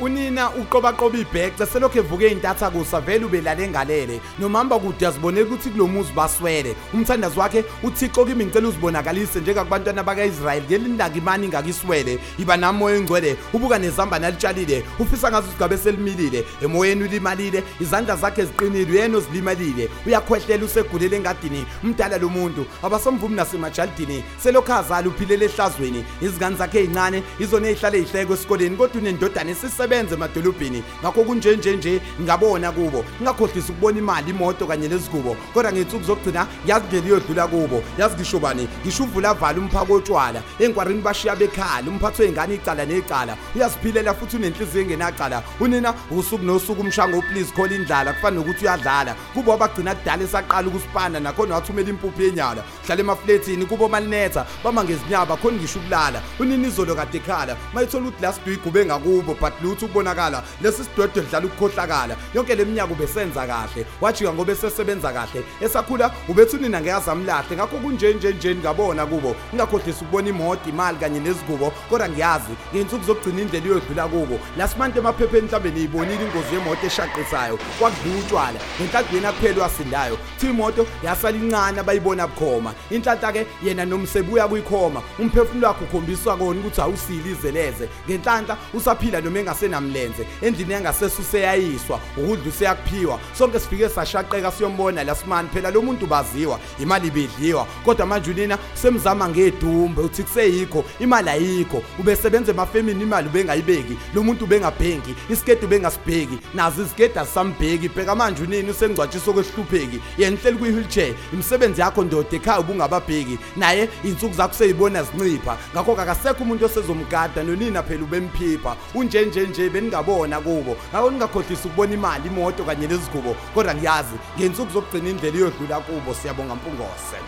unina uqobaqoba ibhece selokhu evuke intatha kusa vele ubelale ngalele. Nomamba kude yazibonela ukuthi kulomuzi baswele. Umthandazi wakhe uthixo kimi ngicela uzibonakalise njengakubantwana baka-israyeli. Ngelindanga imani ingakiswele iba namoya engcwele ubuka nezamba nalitshalile ufisa ngazo isigabe selimilile emoyeni ulimalile izandla zakhe ziqinile uyena ozilimalile uyakhwehlela usegulele engadini. Mdala lo muntu abasomvumi nasemajaldini selokhu azala uphilele ehlazweni. Izingane zakhe ey'ncane izona ey'hlala ey'hleko esikoleni kodwa unendodana esisebenza emadolobheni. Ngakho kunjenje nje ngabona kubo. Ngingakhohlisi ukubona imali imoto kanye nezigubo. Kodwa ngensuku zokugcina yazi ngeli yodlula kubo. Yazi ngisho bani? Ngisho uvula vala umphako otshwala enkwarini bashiya bekhala umphathi wey'ngane icala necala. Uyaziphilela futhi unenhliziyo engenacala. Unina usuku nosuku umshango please call indlala. Kufana nokuthi uyadlala. Kubo abagcina kudala esaqala ukusipanda nakhona wathumela impuphu yenyala. Uhlala emafletini kubo malinetha. Bama ngezinyaba khona ngisho ukulala. Unina izolo kade ekhala. Mayithola ukuthi last week ube ngakubo but lutho ukubonakala lesi sidwedwe dlala ukukhohlakala. Yonke leminyaka ubesenza kahle wajika ngoba esesebenza kahle. Esakhula ubethi unina ngeke azamlahle ngakho kunje nje nje ngabona kubo. Ngingakhohlisi ukubona imoto imali kanye nezigubo kodwa ngiyazi ngey'nsuku zokugcina indlela iyodlula kubo. Lasimante emaphepheni mhlawumbe niyibonile ingozi yemoto eshaqisayo kwakudliwa utshwala ngenhlanhlweni akuphela wasindayo kuthiwa imoto yasala incane abayibona bukhoma. Inhlanhla-ke yena nomsebuya kuyikhoma umphefumulo wakhe ukhombiswa kona ukuthi awusile izeleze ngenhlanhla usaphila noma engasenamlenze endlini yangasese useyayiswa ukudla useyakuphiwa. Sonke sifike sashaqeka siyombona lasimani phela lo muntu baziwa imali ibidliwa kodwa manje unina semzama ngedumbe uthi kuseyikho imali ayikho. Ubesebenza emafemini imali ubengayibeki lo muntu ubengabhenki isiketi ubengasibheki nazi iziketi azisambheki bheka manje unini usengcwatshiso kwesihlupheki yena uhleli kwi-wheelchair imisebenzi yakho ndoda ekhaya ubungababheki naye iy'nsuku zakho seyibona zincipha. Ngakho-ke akasekho umuntu osezomgada nonina phela ubemphipha. Unjenje nje beningabona kubo. Ngakho ningakhohlisi ukubona imali imoto kanye nezigubo kodwa ngiyazi ngey'nsuku zokugcina indlela iyodlula kubo siyabonga mpungose